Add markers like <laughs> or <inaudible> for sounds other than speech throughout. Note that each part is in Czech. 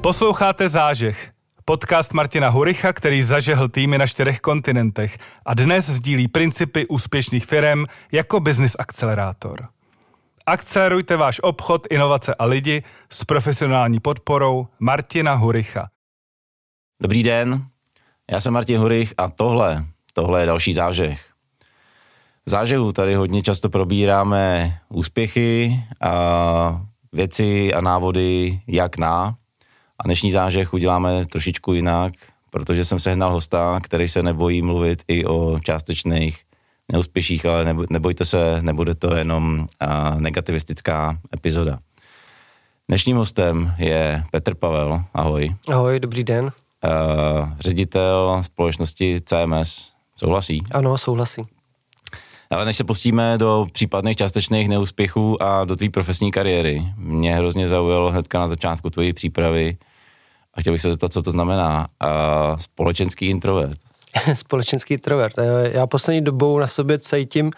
Posloucháte Zážeh, podcast Martina Huricha, který zažehl týmy na čtyřech kontinentech a dnes sdílí principy úspěšných firm jako business akcelerátor. Akcelerujte váš obchod, inovace a lidi s profesionální podporou Martina Huricha. Dobrý den, já jsem Martin Hurich a tohle, tohle je další zážeh. V zážehu tady hodně často probíráme úspěchy a věci a návody jak na. A dnešní zážeh uděláme trošičku jinak, protože jsem sehnal hosta, který se nebojí mluvit i o částečných neúspěších, ale nebojte se, nebude to jenom negativistická epizoda. Dnešním hostem je Petr Pavel. Ahoj. Ahoj, dobrý den. Uh, ředitel společnosti CMS. Souhlasí? Ano, souhlasí. Ale než se pustíme do případných částečných neúspěchů a do tvý profesní kariéry, mě hrozně zaujalo hnedka na začátku tvojí přípravy a chtěl bych se zeptat, co to znamená. Uh, společenský introvert. <laughs> společenský introvert. Já poslední dobou na sobě cítím,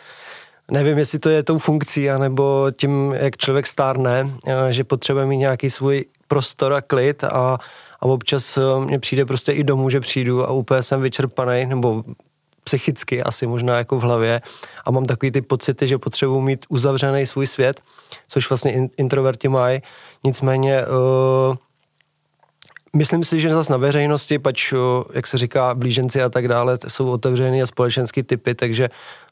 nevím, jestli to je tou funkcí, anebo tím, jak člověk stárne, že potřebuje mít nějaký svůj prostor a klid a, a občas mně přijde prostě i domů, že přijdu a úplně jsem vyčerpaný, nebo psychicky asi možná jako v hlavě a mám takový ty pocity, že potřebuji mít uzavřený svůj svět, což vlastně introverti mají. Nicméně uh, Myslím si, že zase na veřejnosti, pač, jak se říká, blíženci a tak dále, jsou otevřený a společenský typy, takže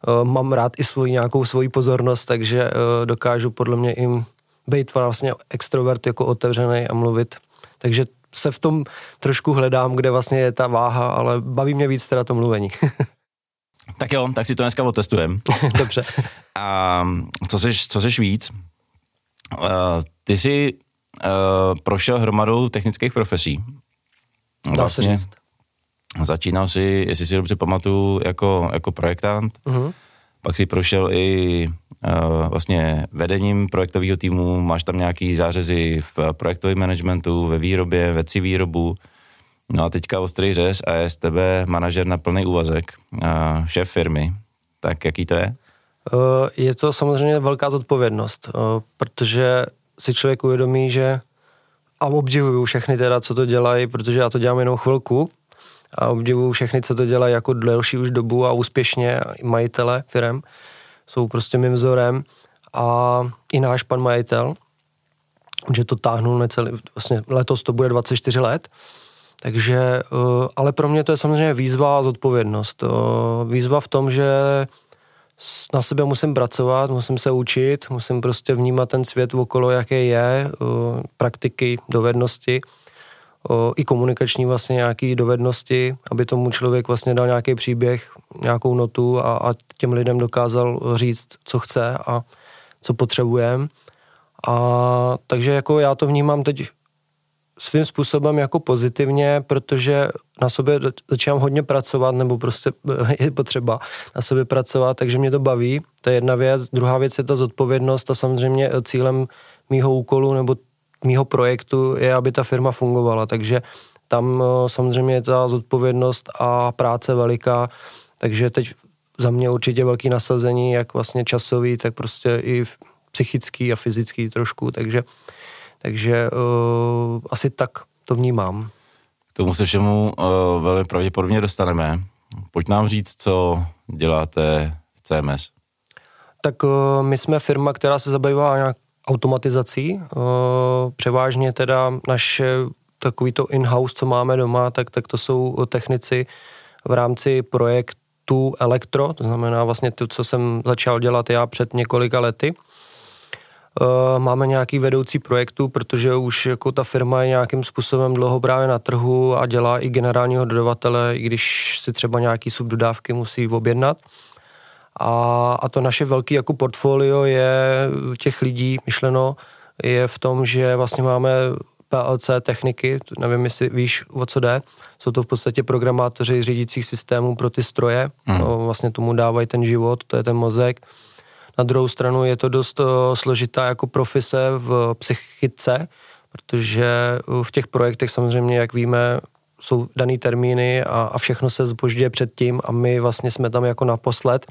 uh, mám rád i svůj nějakou svoji pozornost, takže uh, dokážu podle mě jim být vlastně extrovert jako otevřený a mluvit. Takže se v tom trošku hledám, kde vlastně je ta váha, ale baví mě víc teda to mluvení. <laughs> tak jo, tak si to dneska otestujeme. <laughs> Dobře. a co seš, co seš víc? Uh, ty jsi uh, prošel hromadou technických profesí. Vlastně začínal si, jestli si dobře pamatuju, jako, jako projektant, uh-huh. pak si prošel i uh, vlastně vedením projektového týmu, máš tam nějaký zářezy v projektovém managementu, ve výrobě, ve výrobu, no a teďka ostrý řez a je z tebe manažer na plný úvazek, uh, šéf firmy, tak jaký to je? Uh, je to samozřejmě velká zodpovědnost, uh, protože si člověk uvědomí, že a obdivuju všechny teda, co to dělají, protože já to dělám jenom chvilku. A obdivuju všechny, co to dělají jako delší už dobu a úspěšně, majitele firm jsou prostě mým vzorem. A i náš pan majitel, že to táhnul necelý, vlastně letos to bude 24 let, takže, eh, ale pro mě to je samozřejmě výzva a zodpovědnost. Eh, výzva v tom, že na sebe musím pracovat, musím se učit, musím prostě vnímat ten svět okolo, jaké je, praktiky, dovednosti, i komunikační vlastně nějaké dovednosti, aby tomu člověk vlastně dal nějaký příběh, nějakou notu a, a těm lidem dokázal říct, co chce a co potřebujeme. A takže jako já to vnímám teď svým způsobem jako pozitivně, protože na sobě začínám hodně pracovat, nebo prostě <laughs> je potřeba na sobě pracovat, takže mě to baví. To je jedna věc. Druhá věc je ta zodpovědnost a samozřejmě cílem mýho úkolu nebo mýho projektu je, aby ta firma fungovala, takže tam eh, samozřejmě je ta zodpovědnost a práce veliká, takže teď za mě určitě velký nasazení, jak vlastně časový, tak prostě i psychický a fyzický trošku, takže takže uh, asi tak to vnímám. K tomu se všemu uh, velmi pravděpodobně dostaneme. Pojď nám říct, co děláte v CMS. Tak uh, my jsme firma, která se zabývá nějak automatizací. Uh, převážně teda naše takový to in-house, co máme doma, tak, tak to jsou technici v rámci projektu Elektro, to znamená vlastně to, co jsem začal dělat já před několika lety. Eh, máme nějaký vedoucí projektu, protože už jako ta firma je nějakým způsobem dlouho právě na trhu a dělá i generálního dodavatele, i když si třeba nějaký subdodávky musí objednat. A, a to naše velké jako portfolio je těch lidí myšleno je v tom, že vlastně máme PLC techniky, nevím, jestli víš, o co jde. Jsou to v podstatě programátoři řídících systémů pro ty stroje. Mm. No, vlastně tomu dávají ten život, to je ten mozek. Na druhou stranu je to dost uh, složitá jako profese v psychice, protože eh, v těch projektech samozřejmě, jak víme, jsou daný termíny a, a všechno se zbožďuje předtím a my vlastně jsme tam jako naposled.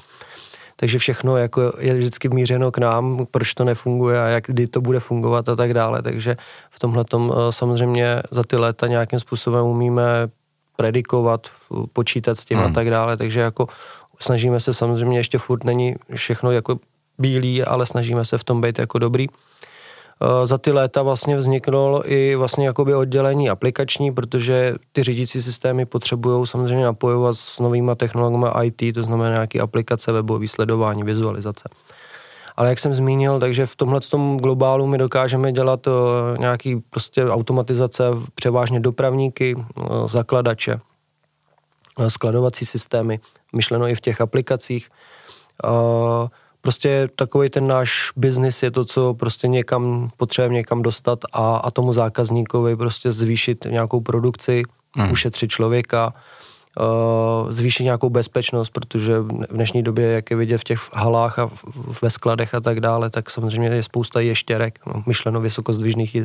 takže všechno jako je vždycky mířeno k nám, proč to nefunguje a jak kdy to bude fungovat a tak dále, takže v tomhle tom eh, samozřejmě za ty léta nějakým způsobem umíme predikovat, počítat s tím hmm. a tak dále, takže jako snažíme se samozřejmě, ještě furt není všechno jako bílý, ale snažíme se v tom být jako dobrý. Eh, za ty léta vlastně vzniklo i vlastně jakoby oddělení aplikační, protože ty řídící systémy potřebují samozřejmě napojovat s novýma technologiemi IT, to znamená nějaké aplikace, webové sledování, vizualizace. Ale jak jsem zmínil, takže v tomhle tom globálu my dokážeme dělat uh, nějaký prostě automatizace, převážně dopravníky, uh, zakladače, skladovací systémy, myšleno i v těch aplikacích. Prostě takový ten náš biznis je to, co prostě někam potřebujeme někam dostat a, a tomu zákazníkovi prostě zvýšit nějakou produkci, hmm. ušetřit člověka, uh, zvýšit nějakou bezpečnost, protože v dnešní době, jak je vidět v těch halách a ve skladech a tak dále, tak samozřejmě je spousta ještěrek, no, myšleno vysokozdvižných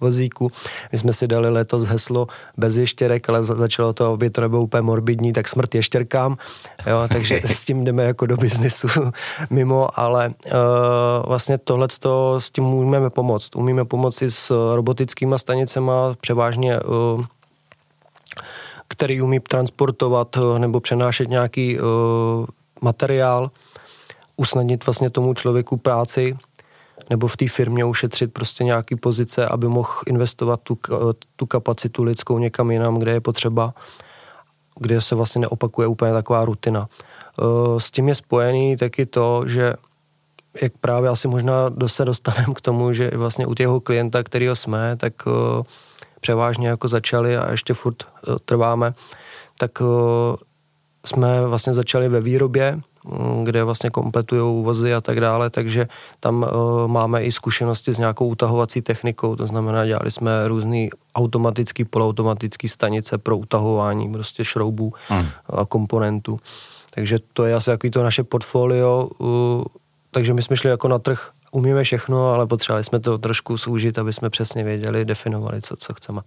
vozíků. My jsme si dali letos heslo bez ještěrek, ale začalo to, aby to nebylo úplně morbidní, tak smrt ještěrkám, jo, takže <laughs> s tím jdeme jako do biznisu <laughs> mimo, ale uh, vlastně tohle s tím můžeme pomoct. Umíme pomoci s robotickými stanicemi, převážně uh, který umí transportovat eh, nebo přenášet nějaký uh, materiál, usnadnit vlastně tomu člověku práci nebo v té firmě ušetřit prostě nějaký pozice, aby mohl investovat tu, tu kapacitu lidskou někam jinam, kde je potřeba, kde se vlastně neopakuje úplně taková rutina. S tím je spojený taky to, že jak právě asi možná se dostaneme k tomu, že vlastně u těho klienta, kterýho jsme, tak převážně jako začali a ještě furt eh, trváme, tak eh, jsme vlastně začali ve výrobě, mm, kde vlastně kompletují vozy a tak dále, takže tam uh, máme i zkušenosti s nějakou utahovací technikou, to znamená, dělali jsme různé automatické, poloautomatické stanice pro utahování prostě šroubů hmm. a komponentů. Takže to je asi takový to naše portfolio, takže my jsme šli jako na trh umíme všechno, ale potřebovali jsme to trošku zúžit, aby jsme přesně věděli, definovali, co, co chceme.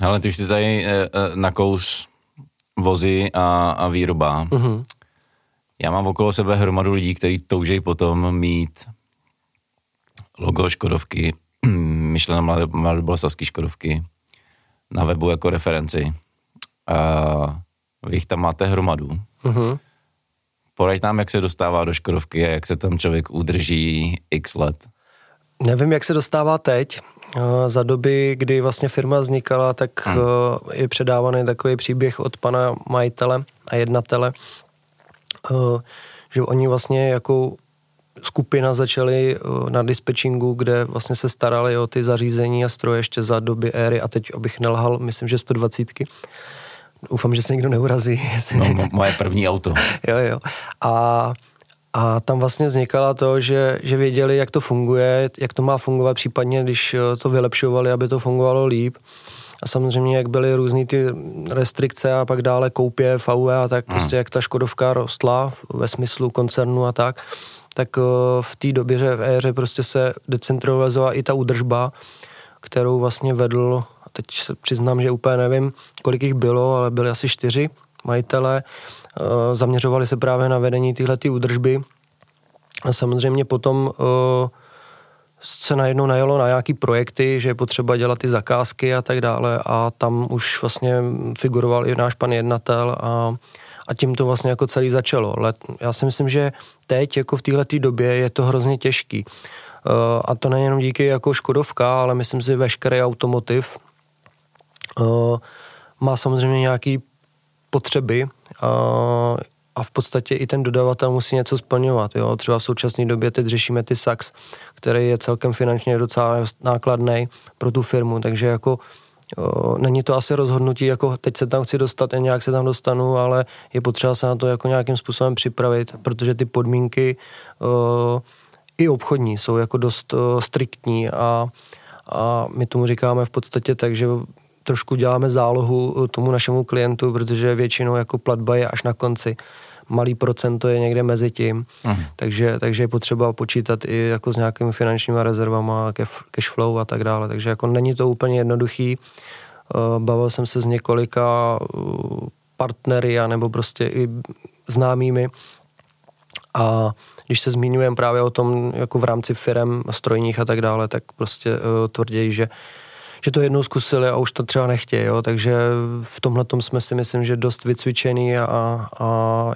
Ale ty už jsi tady e, na kous vozy a, a výroba. Uh-huh. Já mám okolo sebe hromadu lidí, kteří toužejí potom mít logo Škodovky, <clears throat> myšleno mladoboleslavský Škodovky, na webu jako referenci. A vy jich tam máte hromadu. Uh-huh. Poraď nám, jak se dostává do Škodovky a jak se tam člověk udrží x let. Nevím, jak se dostává teď. Eh, za doby, kdy vlastně firma vznikala, tak hmm. Eh, je předávaný takový příběh od pana majitele a jednatele, eh, že oni vlastně jako skupina začali na dispečingu, kde vlastně se starali o ty zařízení a stroje ještě za doby éry a teď, abych nelhal, myslím, že 120 Doufám, že se nikdo neurazí. <laughs> No, moje první auto. <laughs> jo, jo. A, a tam vlastně vznikala to, že, že věděli, jak to funguje, jak to má fungovat, případně když eh, to vylepšovali, aby to fungovalo líp. A samozřejmě, jak byly různé ty restrikce a pak dále koupě VW a tak hmm. prostě jak ta Škodovka rostla ve smyslu koncernu a tak, tak eh, v té době, že v éře prostě se decentralizovala i ta údržba, kterou vlastně vedl teď se přiznám, že úplně nevím, kolik jich bylo, ale byly asi čtyři majitele. Eh, zaměřovali se právě na vedení tyhle údržby. A samozřejmě potom eh, se najednou najelo na nějaký projekty, že je potřeba dělat ty zakázky a tak dále a tam už vlastně figuroval i náš pan jednatel a, a tím to vlastně jako celý začalo. Let, já si myslím, že teď jako v této době je to hrozně těžký. Uh, a to nejenom díky jako Škodovka, ale myslím si veškerý automotiv, má samozřejmě nějaké potřeby uh, a v podstatě i ten dodavatel musí něco splňovat. Jo? Třeba v současné době teď řešíme ty SAX, který je celkem finančně docela nákladný pro tu firmu, takže jako uh, není to asi rozhodnutí, jako teď se tam chci dostat a nějak se tam dostanu, ale je potřeba se na to jako nějakým způsobem připravit, protože ty podmínky i obchodní jsou jako dost striktní a a my tomu říkáme v podstatě tak, že trošku děláme zálohu eh, tomu našemu klientu, protože většinou jako platba je až na konci. Malý procento je někde mezi tím, uh-huh. takže, takže je potřeba počítat i jako s nějakými finančními rezervama, cash flow a tak dále. Takže jako není to úplně jednoduchý. Eh, bavil jsem se s několika eh, partnery, nebo prostě i známými A když se zmiňujeme právě o tom jako v rámci firm strojních a tak dále, tak prostě uh, tvrději, že že to jednou zkusili a už to třeba nechtějí, jo? takže v tomhle jsme si myslím, že dost vycvičený a, a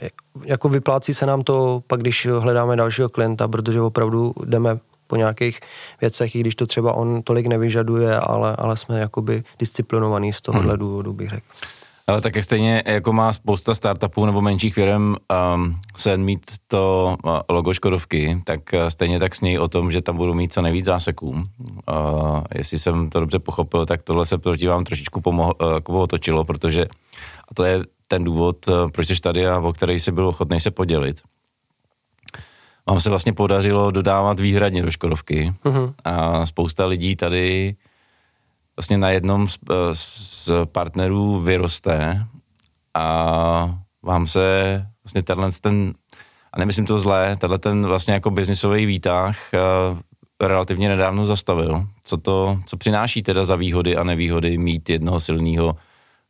jako vyplácí se nám to pak, když hledáme dalšího klienta, protože opravdu jdeme po nějakých věcech, i když to třeba on tolik nevyžaduje, ale, ale jsme jakoby disciplinovaní z tohohle hmm. důvodu, bych řekl. Ale tak stejně jako má spousta startupů nebo menších firm um, se mít to uh, logo Škodovky, tak uh, stejně tak snějí o tom, že tam budou mít co nejvíc záseků. Uh, jestli jsem to dobře pochopil, tak tohle se proti vám trošičku pomohlo, uh, jako otočilo, protože a to je ten důvod, proč jsi tady a o který jsi byl ochotný se podělit. Vám se vlastně podařilo dodávat výhradně do Škodovky uh-huh. a spousta lidí tady vlastně na jednom z, z partnerů vyroste a vám se vlastně tenhle ten, a nemyslím to zlé, tenhle ten vlastně jako biznisový výtah uh, relativně nedávno zastavil. Co to, co přináší teda za výhody a nevýhody mít jednoho silného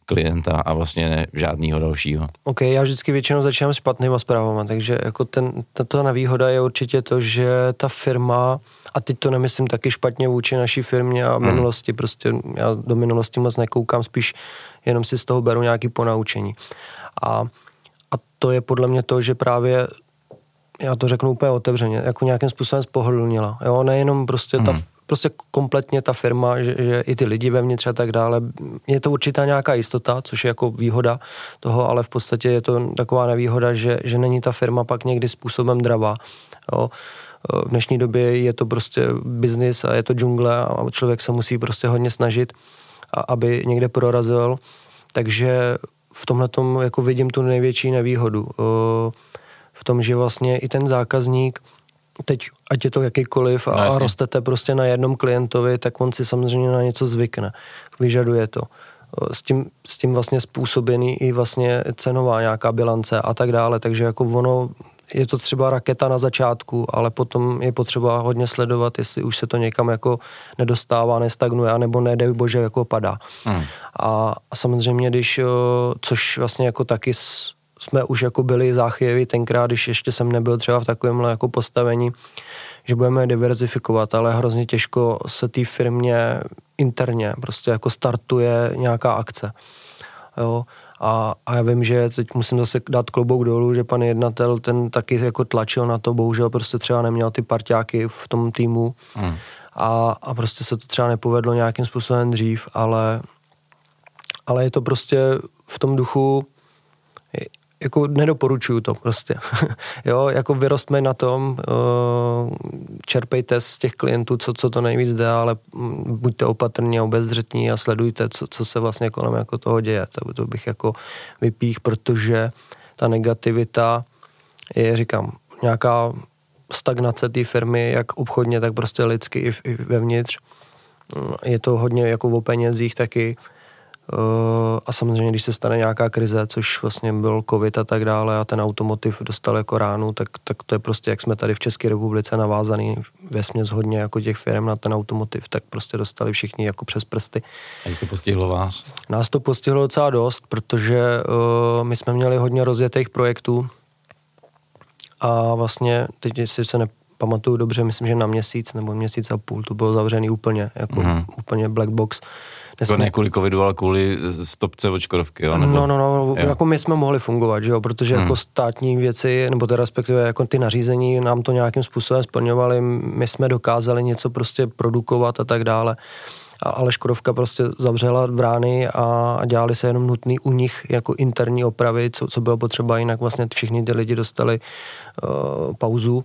klienta a vlastně žádného dalšího. OK, já vždycky většinou začínám s špatnýma zprávama, takže jako ten, tato nevýhoda je určitě to, že ta firma, a teď to nemyslím taky špatně vůči naší firmě a hmm. minulosti, prostě já do minulosti moc nekoukám, spíš jenom si z toho beru nějaký ponaučení. A, a to je podle mě to, že právě já to řeknu úplně otevřeně, jako nějakým způsobem spohodlnila. Jo, nejenom prostě hmm. ta prostě kompletně ta firma, že, že i ty lidi vevnitř a tak dále. Je to určitá nějaká jistota, což je jako výhoda toho, ale v podstatě je to taková nevýhoda, že, že není ta firma pak někdy způsobem dravá. Jo. V dnešní době je to prostě biznis a je to džungle a člověk se musí prostě hodně snažit, aby někde prorazil. Takže v tomhle jako vidím tu největší nevýhodu. V tom, že vlastně i ten zákazník teď, ať je to jakýkoliv a, no, rostete prostě na jednom klientovi, tak on si samozřejmě na něco zvykne. Vyžaduje to. S tím, s tím vlastně způsobený i vlastně cenová nějaká bilance a tak dále, takže jako ono, je to třeba raketa na začátku, ale potom je potřeba hodně sledovat, jestli už se to někam jako nedostává, nestagnuje, anebo nedej bože jako padá. Hmm. A, a samozřejmě, když, což vlastně jako taky jsme už jako byli záchvěvi tenkrát, když ještě jsem nebyl třeba v takovémhle jako postavení, že budeme diverzifikovat, ale hrozně těžko se té firmě interně prostě jako startuje nějaká akce. Jo. A, a já vím, že teď musím zase dát klobouk dolů, že pan jednatel ten taky jako tlačil na to, bohužel prostě třeba neměl ty parťáky v tom týmu hmm. a, a prostě se to třeba nepovedlo nějakým způsobem dřív, ale, ale je to prostě v tom duchu, jako nedoporučuju to prostě. <laughs> jo, jako vyrostme na tom, uh, čerpejte z těch klientů, co, co to nejvíc jde, ale buďte opatrní a obezřetní a sledujte, co, co se vlastně kolem jako toho děje. To, to bych jako vypích, protože ta negativita je, říkám, nějaká stagnace té firmy, jak obchodně, tak prostě lidsky i, i vevnitř. Je to hodně jako o penězích taky Eh, a samozřejmě, když se stane nějaká krize, což vlastně byl covid a tak dále a ten automotiv dostal jako ránu, tak, tak to je prostě, jak jsme tady v České republice navázaný ve směs hodně jako těch firm na ten automotiv, tak prostě dostali všichni jako přes prsty. A jak to postihlo vás? Nás to postihlo docela dost, protože uh, my jsme měli hodně rozjetých projektů a vlastně, teď si se nepamatuju dobře, myslím, že na měsíc nebo měsíc a půl to bylo zavřený úplně, jako mm. úplně black box Nesmí... ne kvůli covidu, ale kvůli stopce od Škodovky, jo? Nebo... No, no, no, jo. jako my jsme mohli fungovat, že jo, protože hmm. jako státní věci, nebo to respektive jako ty nařízení nám to nějakým způsobem splňovaly, my jsme dokázali něco prostě produkovat a tak dále ale Škodovka prostě zavřela brány a dělali se jenom nutný u nich jako interní opravy, co, co bylo potřeba, jinak vlastně všichni ty lidi dostali uh, pauzu.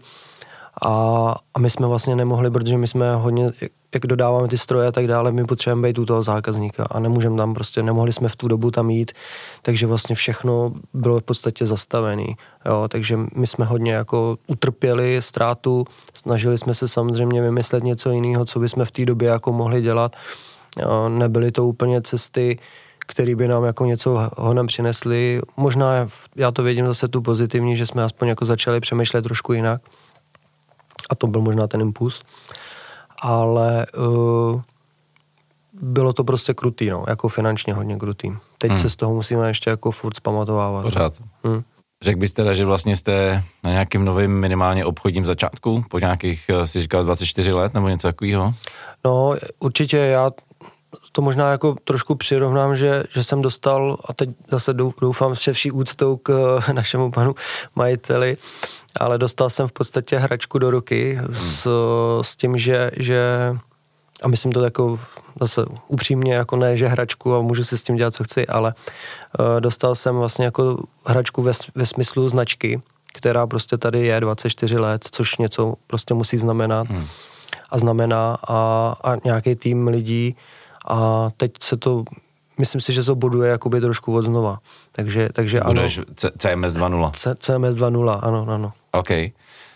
A, a my jsme vlastně nemohli, protože my jsme hodně, jak dodáváme ty stroje a tak dále, my potřebujeme být u toho zákazníka a nemůžeme tam prostě, nemohli jsme v tu dobu tam jít, takže vlastně všechno bylo v podstatě zastavené. Jo, takže my jsme hodně jako utrpěli ztrátu, snažili jsme se samozřejmě vymyslet něco jiného, co bychom v té době jako mohli dělat. Jo, nebyly to úplně cesty, které by nám jako něco honem přinesly. Možná já to vidím zase tu pozitivní, že jsme aspoň jako začali přemýšlet trošku jinak a to byl možná ten impuls. Ale uh, bylo to prostě krutý, no, jako finančně hodně krutý. Teď hmm. se z toho musíme ještě jako furt zpamatovávat. Pořád. Hmm. Řekl byste teda, že vlastně jste na nějakém novém minimálně obchodním začátku, po nějakých, eh, si říkal, 24 let nebo něco takového? No, určitě já to možná jako trošku přirovnám, že, že jsem dostal, a teď zase doufám se vší úctou k našemu panu majiteli, ale dostal jsem v podstatě hračku do ruky s, s tím, že, že a myslím to jako zase upřímně, jako ne, že hračku a můžu si s tím dělat, co chci, ale uh, dostal jsem vlastně jako hračku ve, ve smyslu značky, která prostě tady je 24 let, což něco prostě musí znamenat hmm. a znamená a, a nějaký tým lidí a teď se to, myslím si, že se buduje jakoby trošku od znova. Takže, takže Budeš ano. CMS 2.0. CMS 2.0, ano, ano. OK.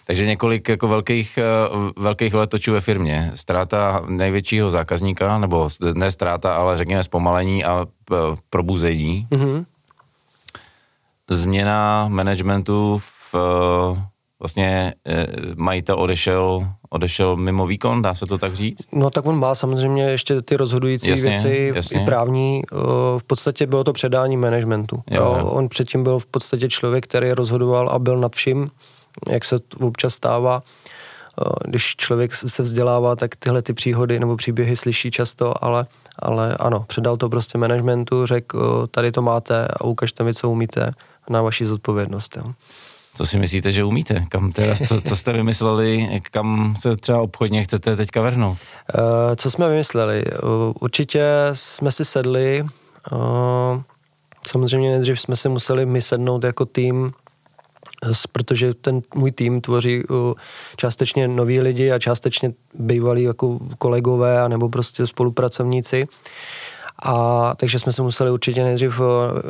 Takže několik jako velkých, eh, velkých letočů ve firmě. Ztráta největšího zákazníka, nebo ne ztráta, ale řekněme zpomalení a eh, probuzení. Mm-hmm. Změna managementu v eh, vlastně majitel odešel, odešel mimo výkon, dá se to tak říct? No tak on má samozřejmě ještě ty rozhodující jasně, věci, jasně. i právní. V podstatě bylo to předání managementu. Jo, jo. On předtím byl v podstatě člověk, který rozhodoval a byl nad vším jak se občas stává, eh, když člověk se vzdělává, tak tyhle ty příhody nebo příběhy slyší často, ale, ale ano, předal to prostě managementu, řekl, eh, tady to máte a ukažte mi, co umíte na vaši zodpovědnost. Jo. Co si myslíte, že umíte? Kam teda, co, co jste vymysleli, kam se třeba obchodně chcete teďka vrhnout? Uh, co jsme vymysleli? Uh, určitě jsme si sedli, uh, samozřejmě nejdřív jsme si museli my sednout jako tým protože ten můj tým tvoří částečně noví lidi a částečně bývalí jako kolegové a nebo prostě spolupracovníci. A takže jsme se museli určitě nejdřív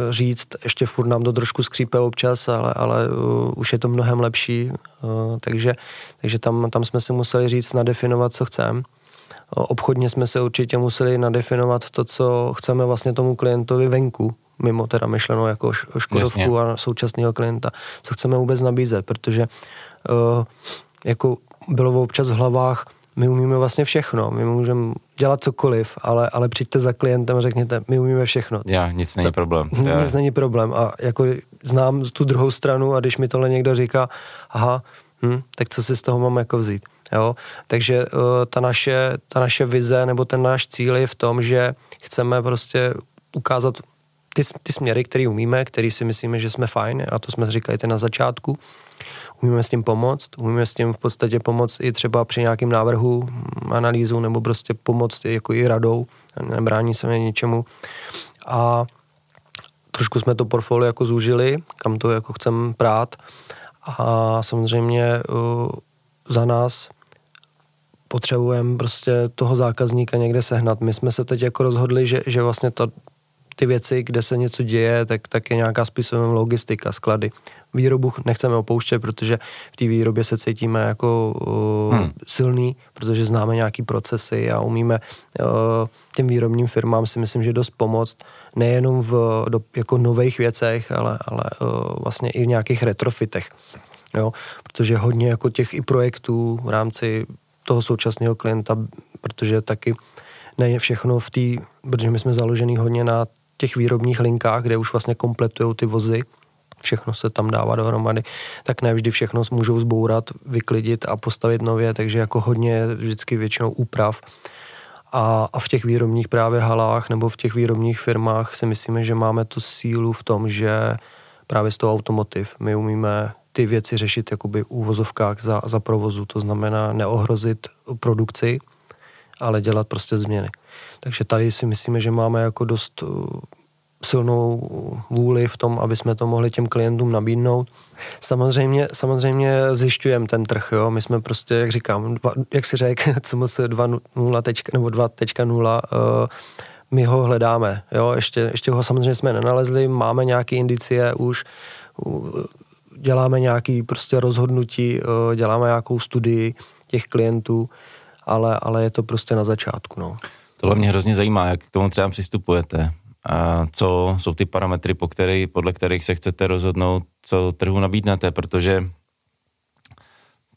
říct, ještě furt nám to trošku skřípe občas, ale, ale uh, už je to mnohem lepší, uh, takže, takže tam, tam jsme si museli říct, nadefinovat, co chceme. Obchodně jsme se určitě museli nadefinovat to, co chceme vlastně tomu klientovi venku, mimo teda myšleno jako Škodovku Jasně. a současného klienta, co chceme vůbec nabízet, protože uh, jako bylo občas v hlavách, my umíme vlastně všechno, my můžeme dělat cokoliv, ale, ale přijďte za klientem a řekněte, my umíme všechno. Já, nic není problém. <laughs> Nic není problém a jako znám tu druhou stranu a když mi tohle někdo říká, aha, hm, tak co si z toho mám jako vzít. Jo? Takže uh, ta, naše, ta naše vize nebo ten náš cíl je v tom, že chceme prostě ukázat ty, ty směry, které umíme, které si myslíme, že jsme fajn, a to jsme říkali na začátku, umíme s tím pomoct, umíme s tím v podstatě pomoct i třeba při nějakém návrhu, mm, analýzu, nebo prostě pomoct jako i radou, nebrání se mě ničemu. A trošku jsme to portfolio jako zúžili, kam to jako chceme prát a samozřejmě uh, za nás potřebujeme prostě toho zákazníka někde sehnat. My jsme se teď jako rozhodli, že, že vlastně ta, ty věci, kde se něco děje, tak, tak je nějaká způsobem logistika, sklady. Výrobu nechceme opouštět, protože v té výrobě se cítíme jako uh, hmm. silný, protože známe nějaký procesy a umíme uh, těm výrobním firmám si myslím, že dost pomoct, nejenom v do, jako nových věcech, ale, ale uh, vlastně i v nějakých retrofitech. Jo? Protože hodně jako těch i projektů v rámci toho současného klienta, protože taky ne všechno v té, protože my jsme založený hodně na těch výrobních linkách, kde už vlastně kompletují ty vozy, všechno se tam dává dohromady, tak ne vždy všechno můžou zbourat, vyklidit a postavit nově, takže jako hodně vždycky většinou úprav. A, a v těch výrobních právě halách nebo v těch výrobních firmách si myslíme, že máme tu sílu v tom, že právě z toho automotiv my umíme ty věci řešit jakoby v úvozovkách za, za provozu, to znamená neohrozit produkci, ale dělat prostě změny. Takže tady si myslíme, že máme jako dost silnou vůli v tom, aby jsme to mohli těm klientům nabídnout. Samozřejmě, samozřejmě zjišťujeme ten trh, jo. My jsme prostě, jak říkám, dva, jak si řekl, <laughs> CMS 2.0 nebo 2.0, uh, my ho hledáme, jo. Ještě, ještě ho samozřejmě jsme nenalezli, máme nějaké indicie už, děláme nějaké prostě rozhodnutí, uh, děláme nějakou studii těch klientů, ale, ale je to prostě na začátku, no. Tohle mě hrozně zajímá, jak k tomu třeba přistupujete. Co jsou ty parametry, po který, podle kterých se chcete rozhodnout, co trhu nabídnete, protože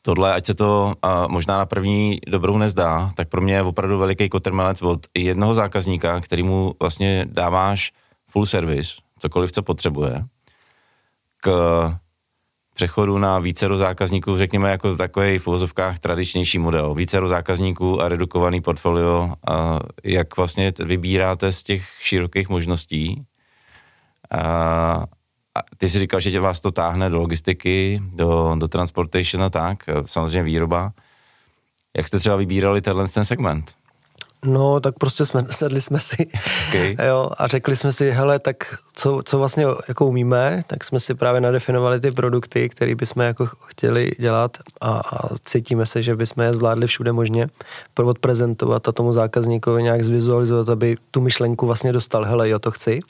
tohle, ať se to a možná na první dobrou nezdá, tak pro mě je opravdu veliký kotrmelec od jednoho zákazníka, kterýmu vlastně dáváš full service, cokoliv, co potřebuje, k přechodu na vícero zákazníků, řekněme jako takový v uvozovkách tradičnější model, vícero zákazníků a redukovaný portfolio, a jak vlastně vybíráte z těch širokých možností. A, a ty si říkal, že tě vás to táhne do logistiky, do, do transportation a tak, samozřejmě výroba. Jak jste třeba vybírali tenhle ten segment? No, tak prostě jsme, <laughs> sedli jsme si okay. jo, a řekli jsme si, hele, tak co, co vlastně jako umíme, tak jsme si právě nadefinovali ty produkty, které bychom jako chtěli dělat a, a cítíme se, že bychom je zvládli všude možně odprezentovat a tomu zákazníkovi nějak zvizualizovat, aby tu myšlenku vlastně dostal, hele, jo, to chci.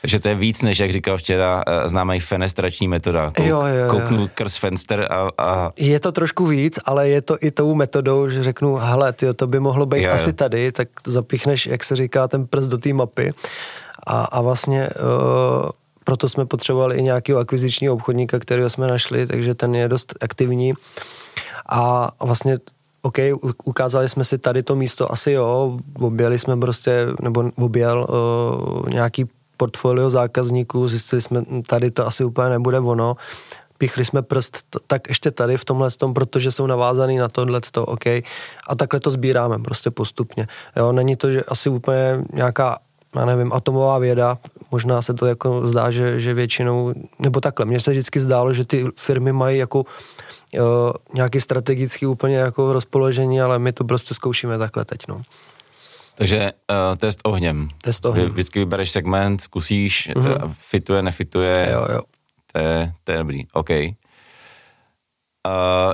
Takže to je víc, než jak říkal včera, eh, známý fenestrační metoda. Kouk, jo, jo, jo. Kouknu krz fenster a, a... Je to trošku víc, ale je to i tou metodou, že řeknu, hele, tyjo, to by mohlo být jo, asi tady, tak zapíchneš, jak se říká, ten prst do té mapy a, a vlastně... Uh, proto jsme potřebovali i nějakého akvizičního obchodníka, kterého jsme našli, takže ten je dost aktivní. A vlastně OK, ukázali jsme si tady to místo, asi jo, objeli jsme prostě, nebo objel uh, nějaký portfolio zákazníků, zjistili jsme, tady to asi úplně nebude ono, píchli jsme prst, tak ještě tady v tomhle tom, protože jsou navázaný na tohle to, OK. A takhle to sbíráme prostě postupně. Jo, není to, že asi úplně nějaká já nevím, atomová věda, možná se to jako zdá, že, že většinou, nebo takhle, mně se vždycky zdálo, že ty firmy mají jako jo, nějaký strategický úplně jako rozpoložení, ale my to prostě zkoušíme takhle teď, no. Takže uh, test ohněm. Test ohněm. Vždycky vybereš segment, zkusíš, mm-hmm. fituje, nefituje. Jo, jo. To je, to je dobrý, OK. Uh,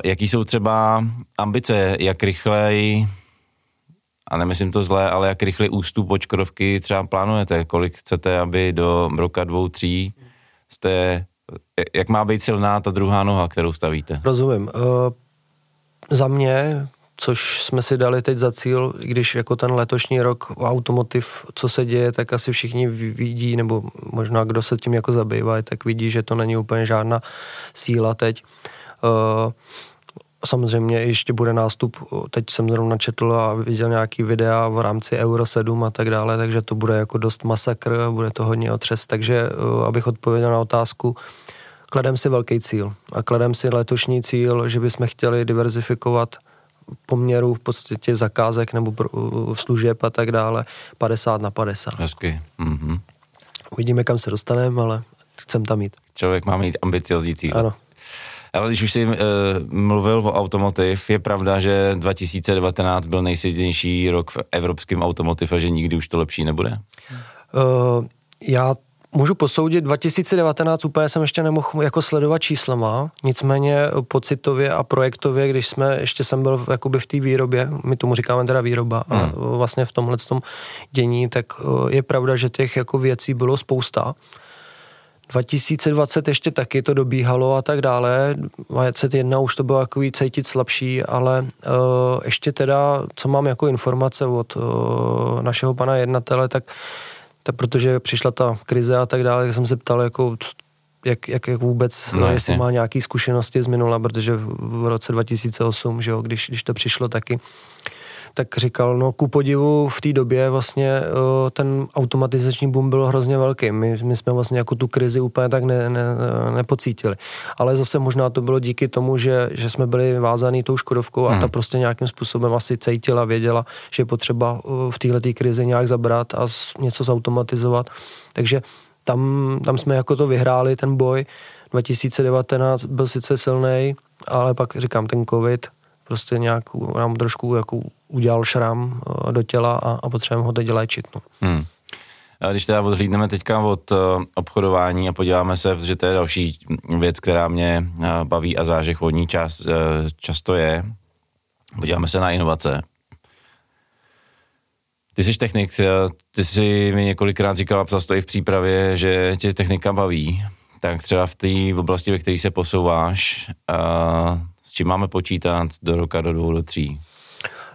jaký jsou třeba ambice, jak rychlej, a nemyslím to zlé, ale jak rychle ústup očkodovky třeba plánujete? Kolik chcete, aby do roka dvou, tří jste, jak má být silná ta druhá noha, kterou stavíte? Rozumím. Uh, za mě což jsme si dali teď za cíl, když jako ten letošní rok automotiv, co se děje, tak asi všichni vidí, nebo možná kdo se tím jako zabývá, tak vidí, že to není úplně žádná síla teď. Uh, samozřejmě ještě bude nástup, teď jsem zrovna četl a viděl nějaký videa v rámci Euro 7 a tak dále, takže to bude jako dost masakr, bude to hodně otřes, takže uh, abych odpověděl na otázku, kladem si velký cíl a kladem si letošní cíl, že bychom chtěli diverzifikovat poměru v podstatě zakázek nebo služeb a tak dále 50 na 50. Hezky. Mm-hmm. Uvidíme, kam se dostaneme, ale chcem tam jít. Člověk má mít ambiciozní cíl. Ano. Ale když už jsi uh, mluvil o automotiv, je pravda, že 2019 byl nejsilnější rok v evropském automotiv a že nikdy už to lepší nebude? Uh, já Můžu posoudit, 2019 úplně jsem ještě nemohl jako sledovat číslama, nicméně pocitově a projektově, když jsme, ještě jsem byl v, jakoby v té výrobě, my tomu říkáme teda výroba, hmm. a vlastně v tomhle tom dění, tak eh, je pravda, že těch jako věcí bylo spousta. 2020 ještě taky to dobíhalo a tak dále. 2021 už to bylo takový cítit slabší, ale uh, ještě teda, co mám jako informace od uh, našeho pana jednatele, tak uh, tak protože přišla ta krize a tak dále, tak jsem se ptal, jako, jak, jak, jak vůbec, no, jestli má nějaké zkušenosti z minula, protože v roce 2008, že jo, když, když to přišlo taky, tak říkal, no ku podivu v té době vlastně ten automatizační boom byl hrozně velký. My, my jsme vlastně jako tu krizi úplně tak ne, ne, nepocítili. Ale zase možná to bylo díky tomu, že, že jsme byli vázaný tou Škodovkou a hmm. ta prostě nějakým způsobem asi cítila, věděla, že je potřeba v této krizi nějak zabrat a něco zautomatizovat. Takže tam, tam jsme jako to vyhráli, ten boj. 2019 byl sice silný, ale pak říkám, ten covid prostě nějak nám trošku jako udělal šram eh, do těla a, a potřebujeme ho teď léčit. No. Hmm. A když teda odhlídneme teďka od uh, obchodování a podíváme se, protože to je další věc, která mě uh, baví a zážeh vodní čas často je, podíváme se na inovace. Ty jsi technik, ty jsi mi několikrát říkal a to i v přípravě, že tě technika baví. Tak třeba v té oblasti, ve které se posouváš, uh, s čím máme počítat do roka, do dvou, do tří?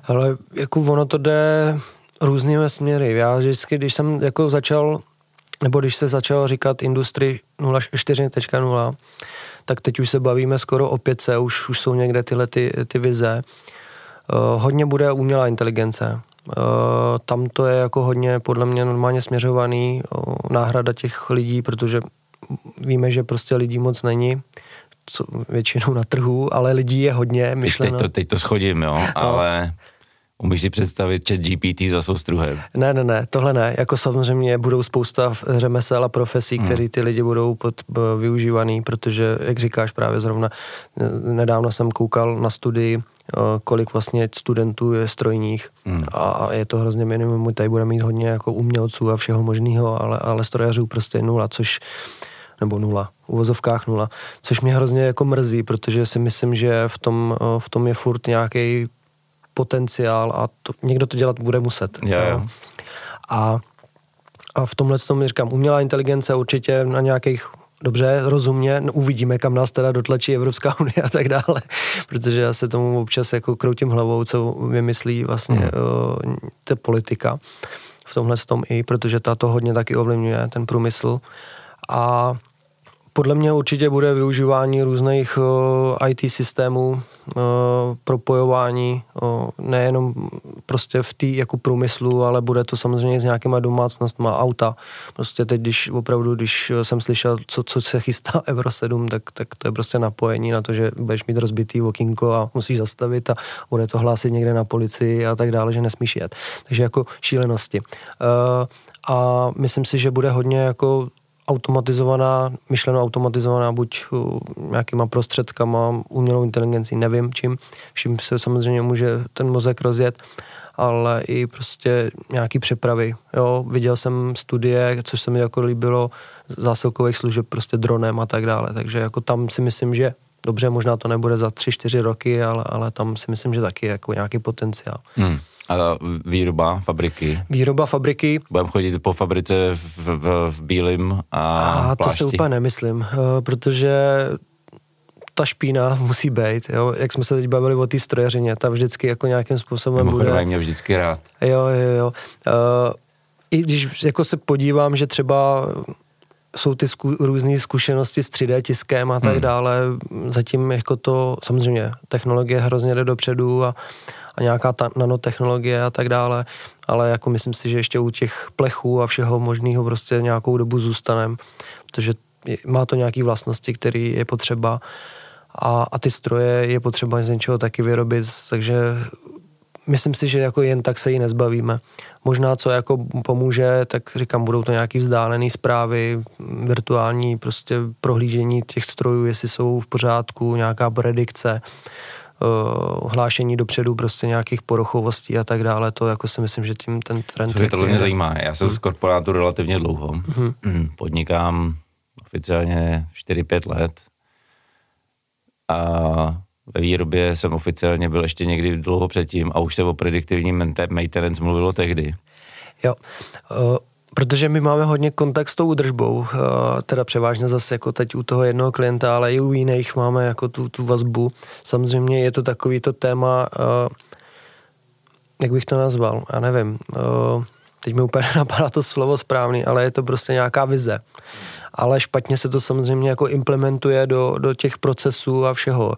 Ale jako ono to jde různými směry. Já vždycky, když jsem jako začal, nebo když se začal říkat Industry 4.0, tak teď už se bavíme skoro o 5 už, už jsou někde tyhle ty, ty vize. Uh, hodně bude umělá inteligence. Uh, tam to je jako hodně podle mě normálně směřovaný uh, náhrada těch lidí, protože víme, že prostě lidí moc není co, většinou na trhu, ale lidí je hodně myšleno. Teď, teď, to, teď to schodím, jo, no. ale umíš si představit chat GPT za soustruhem? Ne, ne, ne, tohle ne. Jako samozřejmě budou spousta řemesel a profesí, hmm. které ty lidi budou pod, využívaný, protože, jak říkáš právě zrovna, nedávno jsem koukal na studii, kolik vlastně studentů je strojních hmm. a je to hrozně minimum. Tady bude mít hodně jako umělců a všeho možného, ale, ale strojařů prostě nula, což nebo nula, v uvozovkách nula, což mě hrozně jako mrzí, protože si myslím, že v tom, v tom je furt nějaký potenciál a to, někdo to dělat bude muset. Yeah, yeah. A, a v tomhle tom říkám, umělá inteligence určitě na nějakých dobře, rozumně, no, uvidíme, kam nás teda dotlačí Evropská <laughs> unie a tak dále, protože já se tomu občas jako kroutím hlavou, co vymyslí vlastně mm. uh, ta politika v tomhle tom i, protože ta to hodně taky ovlivňuje, ten průmysl. A podle mě určitě bude využívání různých uh, IT systémů, uh, propojování, uh, nejenom prostě v té jako průmyslu, ale bude to samozřejmě s nějakýma domácnostma, auta. Prostě teď, když opravdu, když jsem slyšel, co, co se chystá <laughs> Euro 7, tak, tak to je prostě napojení na to, že budeš mít rozbitý okýnko a musíš zastavit a bude to hlásit někde na policii a tak dále, že nesmíš jet. Takže jako šílenosti. A myslím si, že bude hodně jako automatizovaná, myšleno automatizovaná buď uh, nějakýma prostředkama, umělou inteligencí, nevím čím, vším se samozřejmě může ten mozek rozjet, ale i prostě nějaký přepravy. Jo, viděl jsem studie, což se mi jako líbilo, zásilkových služeb prostě dronem a tak dále, takže jako tam si myslím, že dobře, možná to nebude za tři, čtyři roky, ale, ale tam si myslím, že taky jako nějaký potenciál. Hmm. A výroba fabriky? Výroba fabriky. Budeme chodit po fabrice v, v, v bílém a, a to si úplně nemyslím, eh, protože ta špína musí být, jo. Jak jsme se teď bavili o té strojařině, ta vždycky jako nějakým způsobem Mimochodem, bude... mě vždycky rád. Jo, jo, jo. Uh, I když jako se podívám, že třeba jsou ty zku, různé zkušenosti s 3D tiskem a tak hmm. dále, zatím jako to, samozřejmě, technologie hrozně jde dopředu a, a nějaká ta nanotechnologie a tak dále, ale jako myslím si, že ještě u těch plechů a všeho možného prostě nějakou dobu zůstanem, protože má to nějaké vlastnosti, které je potřeba a, a ty stroje je potřeba z něčeho taky vyrobit, takže myslím si, že jako jen tak se jí nezbavíme. Možná, co jako pomůže, tak říkám, budou to nějaký vzdálené zprávy, virtuální prostě prohlížení těch strojů, jestli jsou v pořádku, nějaká predikce, uh, hlášení dopředu prostě nějakých porochovostí a tak dále, to jako si myslím, že tím ten trend... Co mě to mě zajímá, já jsem hmm. z korporátu relativně dlouho, hmm. podnikám oficiálně 4-5 let a ve výrobě jsem oficiálně byl ještě někdy dlouho předtím a už se o prediktivním maintenance mluvilo tehdy. Jo, uh, protože my máme hodně kontakt s tou údržbou, uh, teda převážně zase jako teď u toho jednoho klienta, ale i u jiných máme jako tu, tu vazbu. Samozřejmě je to takový to téma, uh, jak bych to nazval, já nevím, uh, teď mi úplně <laughs> napadá to slovo správný, ale je to prostě nějaká vize. Ale špatně se to samozřejmě jako implementuje do, do těch procesů a všeho.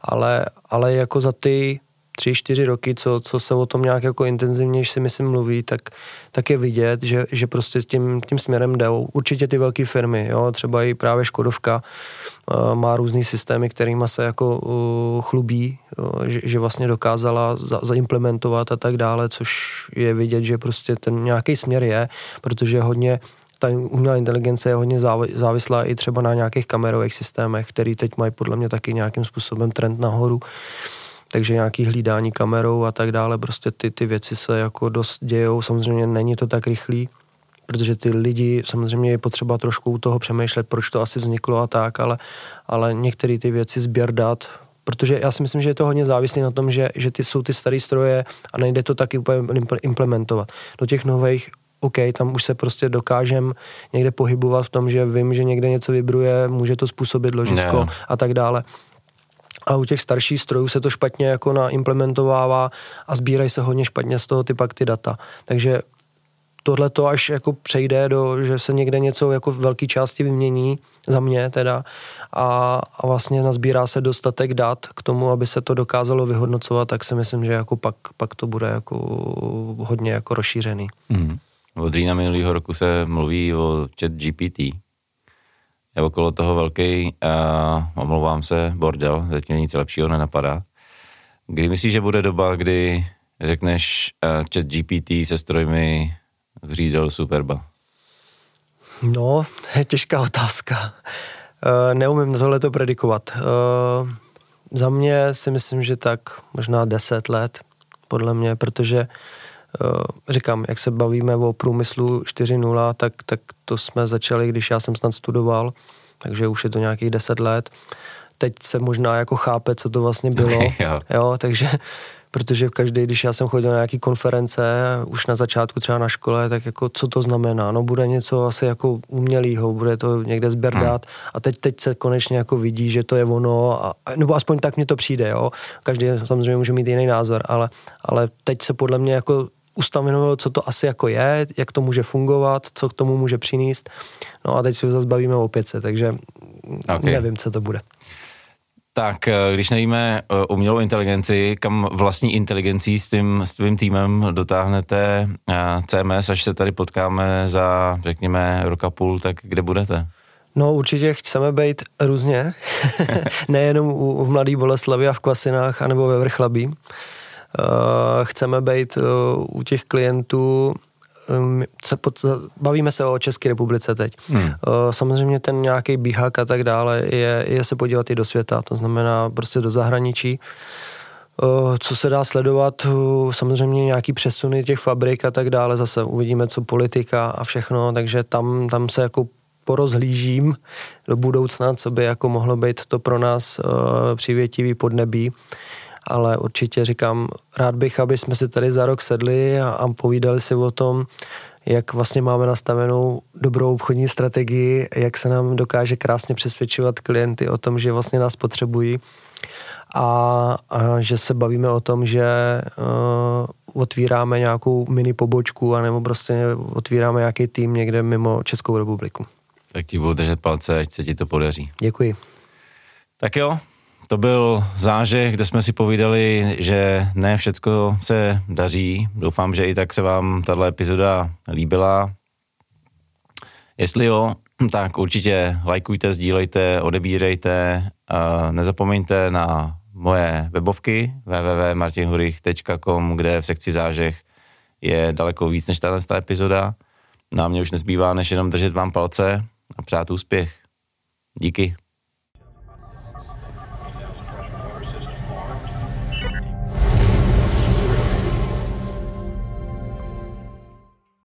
Ale, ale jako za ty tři, čtyři roky, co, co se o tom nějak jako intenzivněji si myslím mluví, tak, tak je vidět, že, že prostě tím, tím směrem jdou. Určitě ty velké firmy, jo, třeba i právě Škodovka uh, má různý systémy, kterými se jako uh, chlubí, uh, že, že vlastně dokázala za, zaimplementovat a tak dále, což je vidět, že prostě ten nějaký směr je, protože hodně ta umělá inteligence je hodně závislá i třeba na nějakých kamerových systémech, který teď mají podle mě taky nějakým způsobem trend nahoru takže nějaký hlídání kamerou a tak dále, prostě ty, ty věci se jako dost dějou, samozřejmě není to tak rychlý, protože ty lidi, samozřejmě je potřeba trošku u toho přemýšlet, proč to asi vzniklo a tak, ale, ale některé ty věci sběr dat, protože já si myslím, že je to hodně závislé na tom, že, že ty jsou ty staré stroje a nejde to taky úplně implementovat. Do těch nových OK, tam už se prostě dokážem někde pohybovat v tom, že vím, že někde něco vibruje, může to způsobit ložisko ne. a tak dále a u těch starších strojů se to špatně jako naimplementovává a sbírají se hodně špatně z toho ty pak ty data. Takže tohle to až jako přejde do, že se někde něco jako v velké části vymění, za mě teda, a, a vlastně nazbírá se dostatek dat k tomu, aby se to dokázalo vyhodnocovat, tak si myslím, že jako pak, pak to bude jako hodně jako rozšířený. Mm. Od října minulého roku se mluví o chat GPT je okolo toho velký, uh, omlouvám se, bordel, mě nic lepšího nenapadá. Kdy myslíš, že bude doba, kdy řekneš uh, chat GPT se strojmi vřídil Superba? No, je těžká otázka. Uh, neumím tohle to predikovat. Uh, za mě si myslím, že tak možná 10 let, podle mě, protože uh, říkám, jak se bavíme o průmyslu 4.0, tak, tak to jsme začali, když já jsem snad studoval, takže už je to nějakých 10 let. Teď se možná jako chápe, co to vlastně bylo. Okay, <laughs> jo. jo, takže protože každý, když já jsem chodil na nějaký konference, už na začátku třeba na škole, tak jako co to znamená? No bude něco asi jako umělýho, bude to někde sběr hmm. a teď, teď se konečně jako vidí, že to je ono, a, nebo aspoň tak mně to přijde, jo. Každý samozřejmě může mít jiný názor, ale, ale teď se podle mě jako ustanovilo, co to asi jako je, jak to může fungovat, co k tomu může přinést. No a teď si zase bavíme o pětce, takže okay. nevím, co to bude. Tak, eh, když nevíme eh, umělou inteligenci, kam vlastní inteligencí s tím, s tvým týmem dotáhnete eh, CMS, až se tady potkáme za, řekněme, roka půl, tak kde budete? No určitě chceme být různě, <laughs> nejenom u, v Mladý Boleslavi a v Kvasinách, anebo ve Vrchlabí. Uh, chceme být uh, u těch klientů se pod, bavíme se o České republice teď. Hmm. Samozřejmě ten nějaký bíhák a tak dále je, je se podívat i do světa, to znamená prostě do zahraničí. Co se dá sledovat, samozřejmě nějaký přesuny těch fabrik a tak dále, zase uvidíme, co politika a všechno, takže tam, tam se jako porozhlížím do budoucna, co by jako mohlo být to pro nás přivětivý podnebí ale určitě říkám, rád bych, aby jsme si tady za rok sedli a, a povídali si o tom, jak vlastně máme nastavenou dobrou obchodní strategii, jak se nám dokáže krásně přesvědčovat klienty o tom, že vlastně nás potřebují a, a že se bavíme o tom, že uh, otvíráme nějakou mini pobočku anebo prostě otvíráme nějaký tým někde mimo Českou republiku. Tak ti budu držet palce, ať se ti to podaří. Děkuji. Tak jo, to byl zážeh, kde jsme si povídali, že ne všecko se daří. Doufám, že i tak se vám tahle epizoda líbila. Jestli jo, tak určitě lajkujte, sdílejte, odebírejte. Nezapomeňte na moje webovky www.martinhurich.com, kde v sekci zážeh je daleko víc než tahle epizoda. Nám no mě už nezbývá, než jenom držet vám palce a přát úspěch. Díky.